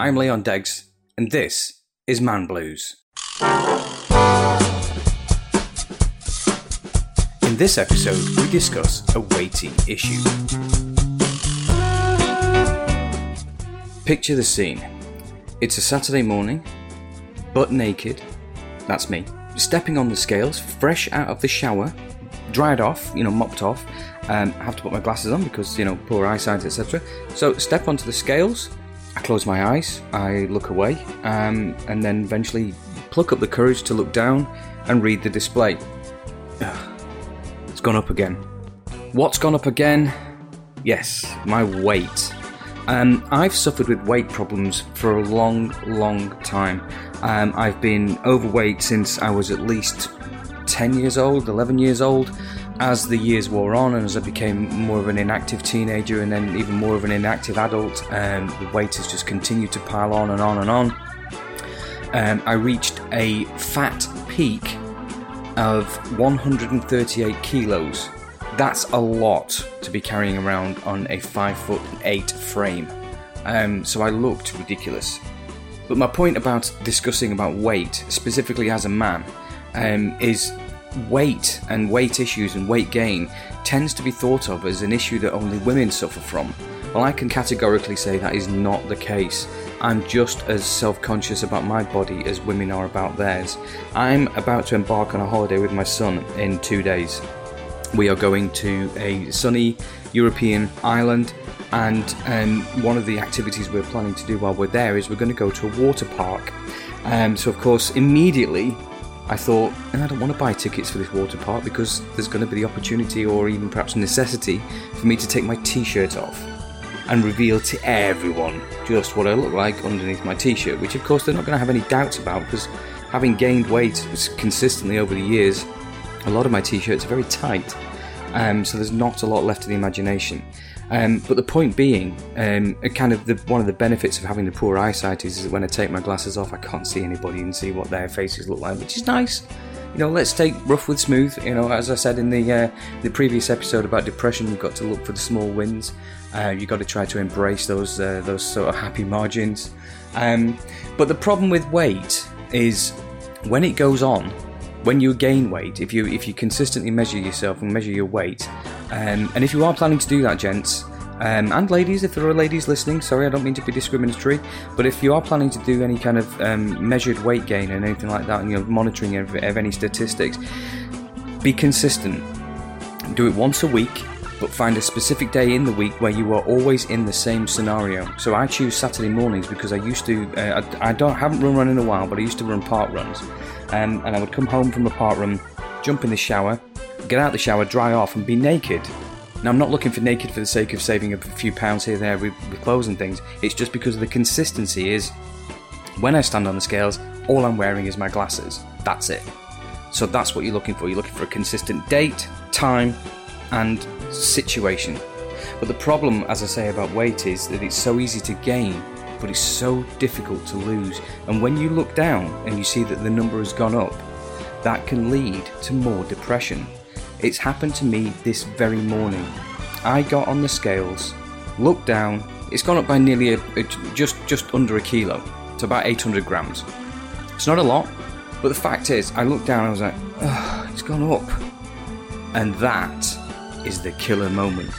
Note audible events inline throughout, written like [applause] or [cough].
I'm Leon Deggs, and this is Man Blues. In this episode, we discuss a weighty issue. Picture the scene. It's a Saturday morning, butt naked, that's me, stepping on the scales, fresh out of the shower, dried off, you know, mopped off. Um, I have to put my glasses on because, you know, poor eyesight, etc. So, step onto the scales, I close my eyes, I look away, um, and then eventually pluck up the courage to look down and read the display. Ugh, it's gone up again. What's gone up again? Yes, my weight. Um, I've suffered with weight problems for a long, long time. Um, I've been overweight since I was at least 10 years old, 11 years old. As the years wore on and as I became more of an inactive teenager and then even more of an inactive adult, um, the weight has just continued to pile on and on and on. Um, I reached a fat peak of 138 kilos. That's a lot to be carrying around on a 5 foot 8 frame. Um, so I looked ridiculous. But my point about discussing about weight, specifically as a man, um, is weight and weight issues and weight gain tends to be thought of as an issue that only women suffer from. Well, I can categorically say that is not the case. I'm just as self conscious about my body as women are about theirs. I'm about to embark on a holiday with my son in two days. We are going to a sunny European island, and um, one of the activities we're planning to do while we're there is we're going to go to a water park. Um, so, of course, immediately I thought, and I don't want to buy tickets for this water park because there's going to be the opportunity or even perhaps necessity for me to take my t shirt off and reveal to everyone just what I look like underneath my t shirt, which of course they're not going to have any doubts about because having gained weight consistently over the years, a lot of my t shirts are very tight. Um, so there's not a lot left to the imagination. Um, but the point being, um, kind of the, one of the benefits of having the poor eyesight is, is that when I take my glasses off, I can't see anybody and see what their faces look like, which is nice. You know, let's take rough with smooth. You know, as I said in the uh, the previous episode about depression, you've got to look for the small wins. Uh, you've got to try to embrace those uh, those sort of happy margins. Um, but the problem with weight is when it goes on, when you gain weight, if you if you consistently measure yourself and measure your weight, um, and if you are planning to do that, gents, um, and ladies, if there are ladies listening, sorry, I don't mean to be discriminatory, but if you are planning to do any kind of um, measured weight gain and anything like that, and you're monitoring of, of any statistics, be consistent. Do it once a week, but find a specific day in the week where you are always in the same scenario. So I choose Saturday mornings because I used to. Uh, I, I, don't haven't run run in a while, but I used to run park runs, um, and I would come home from the park run, jump in the shower, get out the shower, dry off, and be naked. Now, I'm not looking for naked for the sake of saving a few pounds here there with, with clothes and things. It's just because the consistency is when I stand on the scales, all I'm wearing is my glasses. That's it. So that's what you're looking for. You're looking for a consistent date, time, and situation. But the problem, as I say, about weight is that it's so easy to gain, but it's so difficult to lose. And when you look down and you see that the number has gone up, that can lead to more depression. It's happened to me this very morning. I got on the scales, looked down, it's gone up by nearly a, a, just just under a kilo, so about 800 grams. It's not a lot, but the fact is, I looked down and I was like, oh, it's gone up. And that is the killer moment.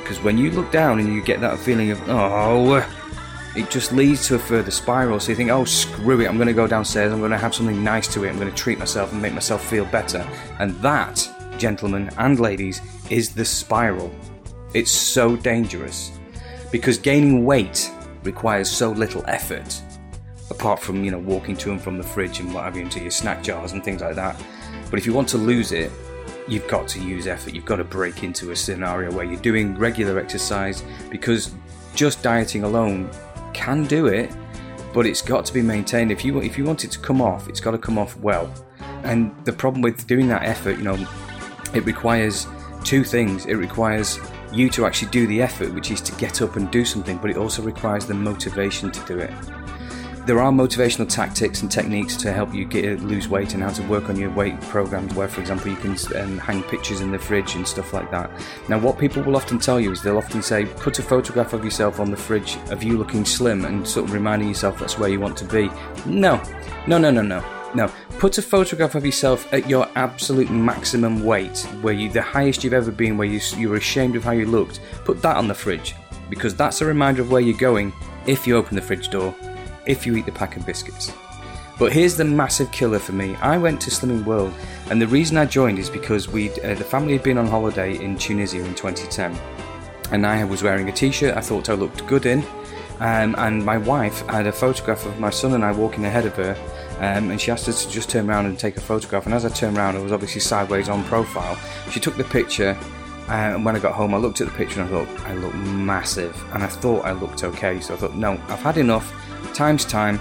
Because when you look down and you get that feeling of, oh, it just leads to a further spiral. So you think, oh, screw it, I'm going to go downstairs, I'm going to have something nice to it, I'm going to treat myself and make myself feel better. And that gentlemen and ladies, is the spiral. It's so dangerous because gaining weight requires so little effort, apart from you know walking to and from the fridge and what have you into your snack jars and things like that. But if you want to lose it, you've got to use effort. You've got to break into a scenario where you're doing regular exercise because just dieting alone can do it, but it's got to be maintained. If you if you want it to come off, it's got to come off well. And the problem with doing that effort, you know, it requires two things. It requires you to actually do the effort, which is to get up and do something, but it also requires the motivation to do it. There are motivational tactics and techniques to help you get lose weight and how to work on your weight programs. Where, for example, you can um, hang pictures in the fridge and stuff like that. Now, what people will often tell you is they'll often say, put a photograph of yourself on the fridge of you looking slim and sort of reminding yourself that's where you want to be. No, no, no, no, no. No, put a photograph of yourself at your absolute maximum weight, where you the highest you've ever been, where you you were ashamed of how you looked. Put that on the fridge because that's a reminder of where you're going if you open the fridge door, if you eat the pack of biscuits. But here's the massive killer for me. I went to Slimming World, and the reason I joined is because we uh, the family had been on holiday in Tunisia in 2010, and I was wearing a t-shirt I thought I looked good in, um, and my wife had a photograph of my son and I walking ahead of her, um, and she asked us to just turn around and take a photograph. And as I turned around, it was obviously sideways on profile. She took the picture, and when I got home, I looked at the picture and I thought I look massive, and I thought I looked okay. So I thought, no, I've had enough. Time's time.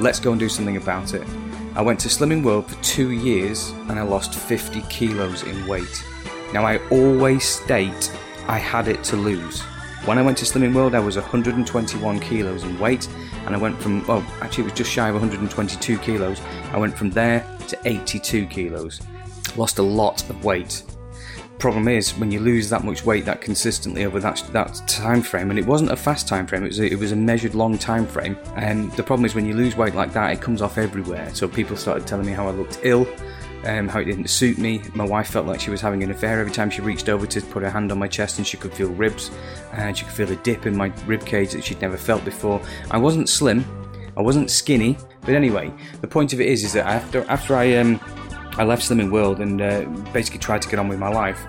Let's go and do something about it. I went to Slimming World for two years and I lost 50 kilos in weight. Now I always state I had it to lose. When I went to Slimming World, I was 121 kilos in weight, and I went from, well, actually, it was just shy of 122 kilos. I went from there to 82 kilos. Lost a lot of weight. Problem is, when you lose that much weight that consistently over that that time frame, and it wasn't a fast time frame, it was a, it was a measured long time frame. And the problem is, when you lose weight like that, it comes off everywhere. So people started telling me how I looked ill um, how it didn't suit me. My wife felt like she was having an affair every time she reached over to put her hand on my chest and she could feel ribs and she could feel a dip in my rib cage that she'd never felt before. I wasn't slim, I wasn't skinny, but anyway, the point of it is, is that after after I um, I left Slimming World and uh, basically tried to get on with my life,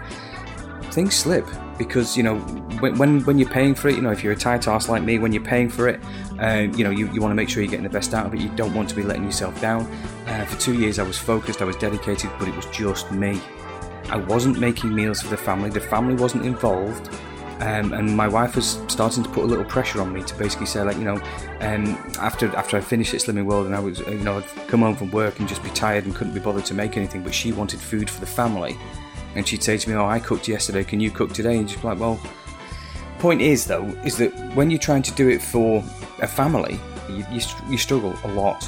things slip because you know when, when, when you're paying for it you know if you're a tight ass like me when you're paying for it uh, you know you, you want to make sure you're getting the best out of it. You don't want to be letting yourself down. Uh, for two years i was focused i was dedicated but it was just me. I wasn't making meals for the family. The family wasn't involved um, and my wife was starting to put a little pressure on me to basically say like you know um, after after I finished at Slimming World and I was you know I'd come home from work and just be tired and couldn't be bothered to make anything but she wanted food for the family and she'd say to me, "Oh, I cooked yesterday. Can you cook today?" And just be like, "Well." Point is, though, is that when you're trying to do it for a family, you, you, you struggle a lot.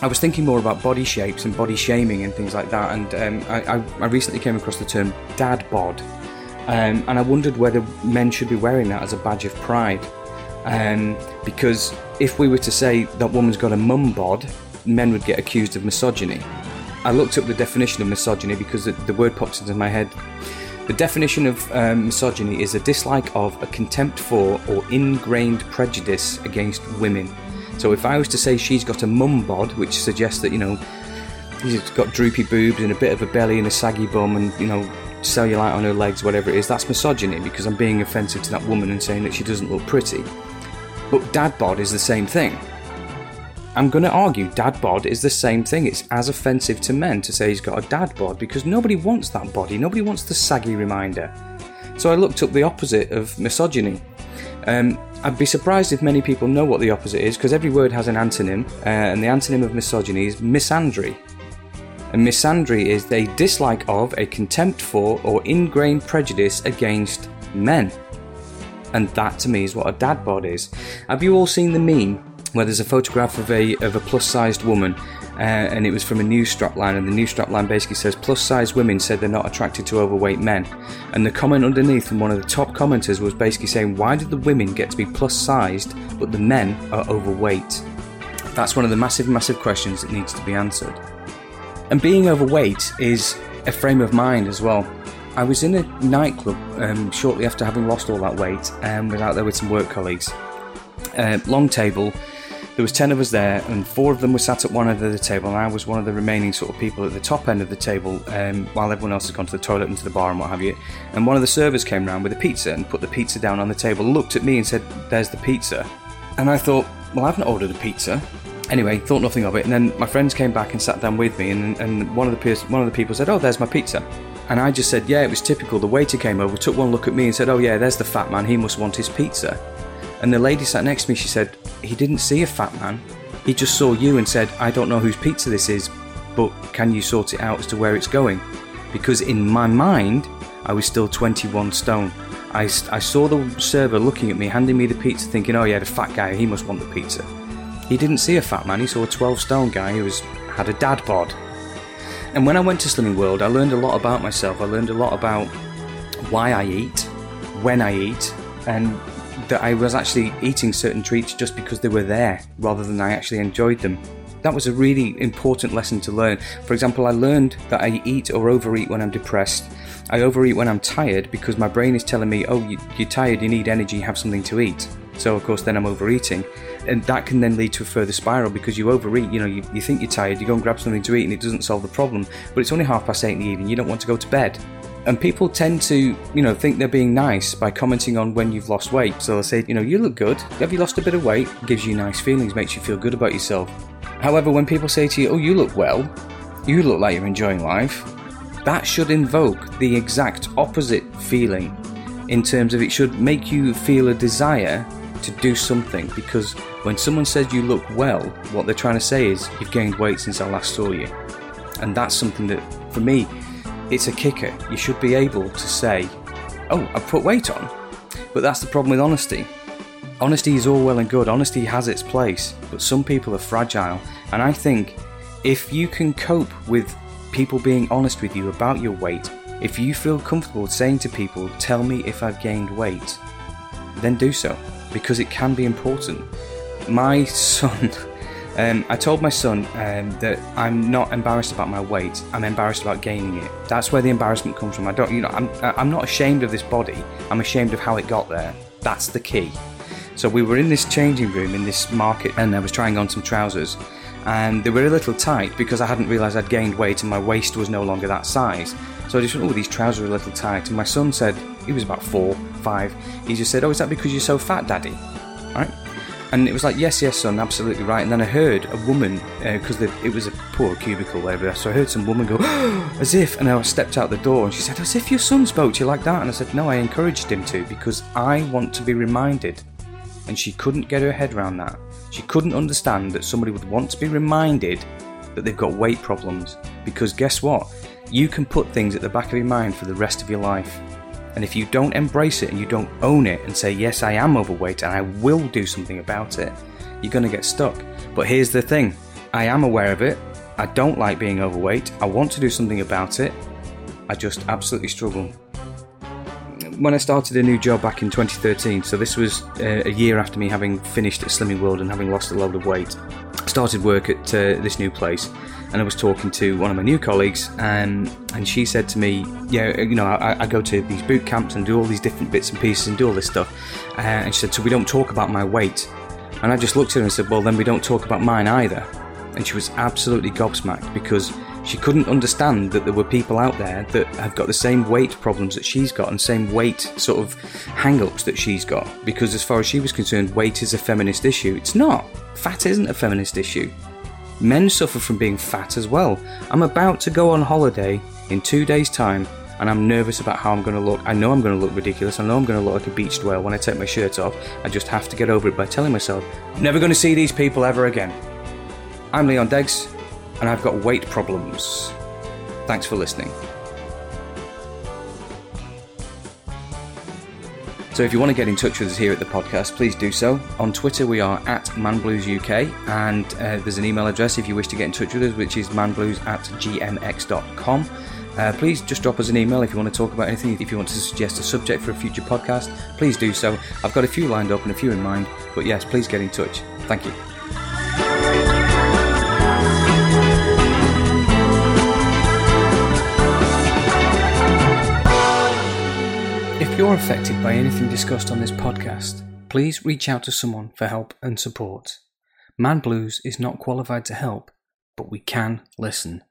I was thinking more about body shapes and body shaming and things like that, and um, I, I, recently came across the term dad bod, um, and I wondered whether men should be wearing that as a badge of pride. Um, because if we were to say that woman's got a mum bod, men would get accused of misogyny. I looked up the definition of misogyny because the, the word pops into my head. The definition of um, misogyny is a dislike of, a contempt for, or ingrained prejudice against women. So if I was to say she's got a mum bod, which suggests that, you know, she's got droopy boobs and a bit of a belly and a saggy bum and, you know, cellulite on her legs, whatever it is, that's misogyny because I'm being offensive to that woman and saying that she doesn't look pretty. But dad bod is the same thing. I'm going to argue dad bod is the same thing. It's as offensive to men to say he's got a dad bod because nobody wants that body. Nobody wants the saggy reminder. So I looked up the opposite of misogyny. Um, I'd be surprised if many people know what the opposite is because every word has an antonym, uh, and the antonym of misogyny is misandry. And misandry is a dislike of, a contempt for, or ingrained prejudice against men. And that to me is what a dad bod is. Have you all seen the meme where there's a photograph of a of a plus sized woman, uh, and it was from a news strapline, and the news strapline basically says plus sized women said they're not attracted to overweight men, and the comment underneath from one of the top commenters was basically saying why did the women get to be plus sized but the men are overweight? That's one of the massive massive questions that needs to be answered. And being overweight is a frame of mind as well. I was in a nightclub um, shortly after having lost all that weight and was out there with some work colleagues. Uh, long table, there was 10 of us there and four of them were sat at one end of the table and i was one of the remaining sort of people at the top end of the table um, while everyone else had gone to the toilet and to the bar and what have you and one of the servers came round with a pizza and put the pizza down on the table looked at me and said there's the pizza and i thought well i've not ordered a pizza anyway thought nothing of it and then my friends came back and sat down with me and, and one of the one of the people said oh there's my pizza and I just said, yeah, it was typical. The waiter came over, took one look at me, and said, oh, yeah, there's the fat man. He must want his pizza. And the lady sat next to me, she said, He didn't see a fat man. He just saw you and said, I don't know whose pizza this is, but can you sort it out as to where it's going? Because in my mind, I was still 21 stone. I, I saw the server looking at me, handing me the pizza, thinking, oh yeah, the fat guy, he must want the pizza. He didn't see a fat man, he saw a 12 stone guy who was, had a dad bod. And when I went to Slimming World, I learned a lot about myself. I learned a lot about why I eat, when I eat, and that I was actually eating certain treats just because they were there rather than I actually enjoyed them. That was a really important lesson to learn. For example, I learned that I eat or overeat when I'm depressed. I overeat when I'm tired because my brain is telling me, oh, you're tired, you need energy, have something to eat. So, of course, then I'm overeating. And that can then lead to a further spiral because you overeat. You know, you, you think you're tired, you go and grab something to eat, and it doesn't solve the problem. But it's only half past eight in the evening, you don't want to go to bed. And people tend to, you know, think they're being nice by commenting on when you've lost weight. So they'll say, you know, you look good. Have you lost a bit of weight? Gives you nice feelings, makes you feel good about yourself. However, when people say to you, oh, you look well, you look like you're enjoying life, that should invoke the exact opposite feeling in terms of it should make you feel a desire to do something because when someone says you look well, what they're trying to say is you've gained weight since I last saw you. And that's something that, for me, it's a kicker. You should be able to say, oh, I've put weight on. But that's the problem with honesty. Honesty is all well and good, honesty has its place, but some people are fragile. And I think if you can cope with people being honest with you about your weight, if you feel comfortable saying to people, tell me if I've gained weight, then do so because it can be important. My son, um, I told my son um, that I'm not embarrassed about my weight. I'm embarrassed about gaining it. That's where the embarrassment comes from. I don't, you know, I'm, I'm not ashamed of this body. I'm ashamed of how it got there. That's the key. So we were in this changing room in this market, and I was trying on some trousers, and they were a little tight because I hadn't realised I'd gained weight and my waist was no longer that size. So I just thought, oh, these trousers are a little tight. And my son said, he was about four, five, he just said, oh, is that because you're so fat, daddy? Right? And it was like, yes, yes, son, absolutely right. And then I heard a woman, because uh, it was a poor cubicle there, so I heard some woman go, [gasps] as if, and I stepped out the door and she said, as if your son spoke to you like that. And I said, no, I encouraged him to because I want to be reminded. And she couldn't get her head around that. She couldn't understand that somebody would want to be reminded that they've got weight problems. Because guess what? You can put things at the back of your mind for the rest of your life. And if you don't embrace it and you don't own it and say, Yes, I am overweight and I will do something about it, you're going to get stuck. But here's the thing I am aware of it. I don't like being overweight. I want to do something about it. I just absolutely struggle. When I started a new job back in 2013, so this was uh, a year after me having finished at Slimming World and having lost a load of weight, started work at uh, this new place and I was talking to one of my new colleagues, and and she said to me, "Yeah, you know, I, I, go to these boot camps and do all these different bits and pieces and do all this stuff," uh, and she said, "So we don't talk about my weight," and I just looked at her and said, "Well, then we don't talk about mine either," and she was absolutely gobsmacked because she couldn't understand that there were people out there that have got the same weight problems that she's got and same weight sort of hang-ups that she's got. Because as far as she was concerned weight is a feminist issue. It's not. Fat isn't a feminist issue Men suffer from being fat as well. I'm about to go on holiday in two days' time and I'm nervous about how I'm going to look. I know I'm going to look ridiculous. I know I'm going to look like a beached whale when I take my shirt off. I just have to get over it by telling myself, I'm never going to see these people ever again. I'm Leon Deggs, and I've got weight problems. Thanks for listening. So if you want to get in touch with us here at the podcast, please do so. On Twitter, we are at manbluesuk, and uh, there's an email address if you wish to get in touch with us, which is manblues at gmx.com. Uh, please just drop us an email if you want to talk about anything. If you want to suggest a subject for a future podcast, please do so. I've got a few lined up and a few in mind, but yes, please get in touch. Thank you. You're affected by anything discussed on this podcast, please reach out to someone for help and support. Man Blues is not qualified to help, but we can listen.